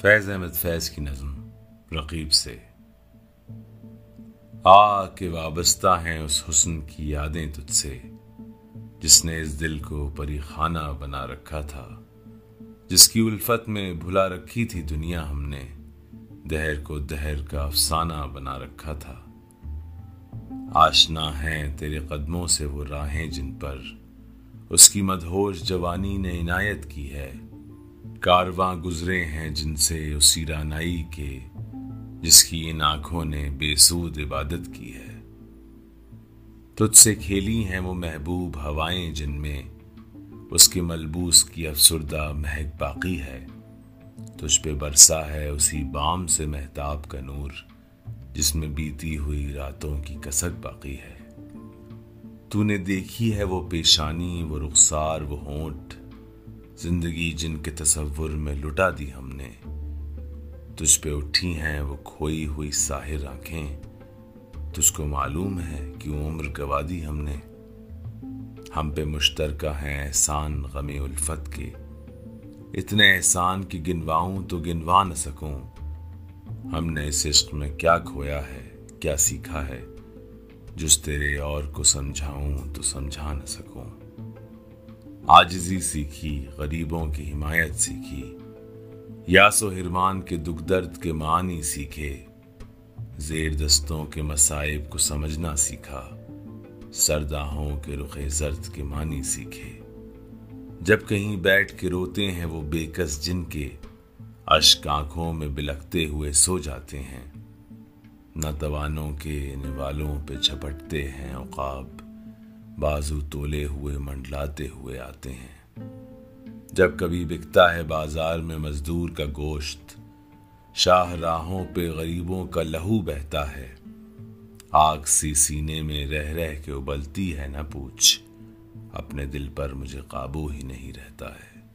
فیض احمد فیض کی نظم رقیب سے۔ آ کے وابستہ ہیں اس حسن کی یادیں تجھ سے۔ جس نے اس دل کو پری خانہ بنا رکھا تھا۔ جس کی الفت میں بھلا رکھی تھی دنیا ہم نے۔ دہر کو دہر کا افسانہ بنا رکھا تھا۔ آشنا ہیں تیرے قدموں سے وہ راہیں جن پر۔ اس کی مدہوش جوانی نے عنایت کی ہے۔ کارواں گزرے ہیں جن سے اسی رانائی کے، جس کی ان آنکھوں نے بے سود عبادت کی ہے۔ تجھ سے کھیلی ہیں وہ محبوب ہوائیں جن میں اس کے ملبوس کی افسردہ مہک باقی ہے۔ تجھ پہ برسا ہے اسی بام سے محتاب کا نور، جس میں بیتی ہوئی راتوں کی کسک باقی ہے۔ تو نے دیکھی ہے وہ پیشانی، وہ رخسار، وہ ہونٹ زندگی جن کے تصور میں لٹا دی ہم نے، تجھ پہ اٹھی ہیں وہ کھوئی ہوئی ساحر آنکھیں۔ تجھ کو معلوم ہے کیوں عمر گوا دی ہم نے۔ ہم پہ مشترکہ ہیں احسان غم الفت کے۔ اتنے احسان کی گنواؤں تو گنوا نہ سکوں۔ ہم نے اس عشق میں کیا کھویا ہے، کیا سیکھا ہے۔ جس تیرے اور کو سمجھاؤں تو سمجھا نہ سکوں۔ آجزی سیکھی، غریبوں کی حمایت سیکھی۔ یاس و حرمان کے دکھ درد کے معنی سیکھے۔ زیر دستوں کے مصائب کو سمجھنا سیکھا۔ سرداہوں کے رخ زرد کے معنی سیکھے۔ جب کہیں بیٹھ کے روتے ہیں وہ بے کس جن کے۔ اشک آنکھوں میں بلکتے ہوئے سو جاتے ہیں۔ نہ توانوں کے نوالوں پہ چھپٹتے ہیں عقاب۔ بازو تولے ہوئے، منڈلاتے ہوئے آتے ہیں۔ جب کبھی بکتا ہے بازار میں مزدور کا گوشت شاہ راہوں پہ غریبوں کا لہو بہتا ہے۔ آگ سی سینے میں رہ رہ کے ابلتی ہے، نہ پوچھ۔ اپنے دل پر مجھے قابو ہی نہیں رہتا ہے۔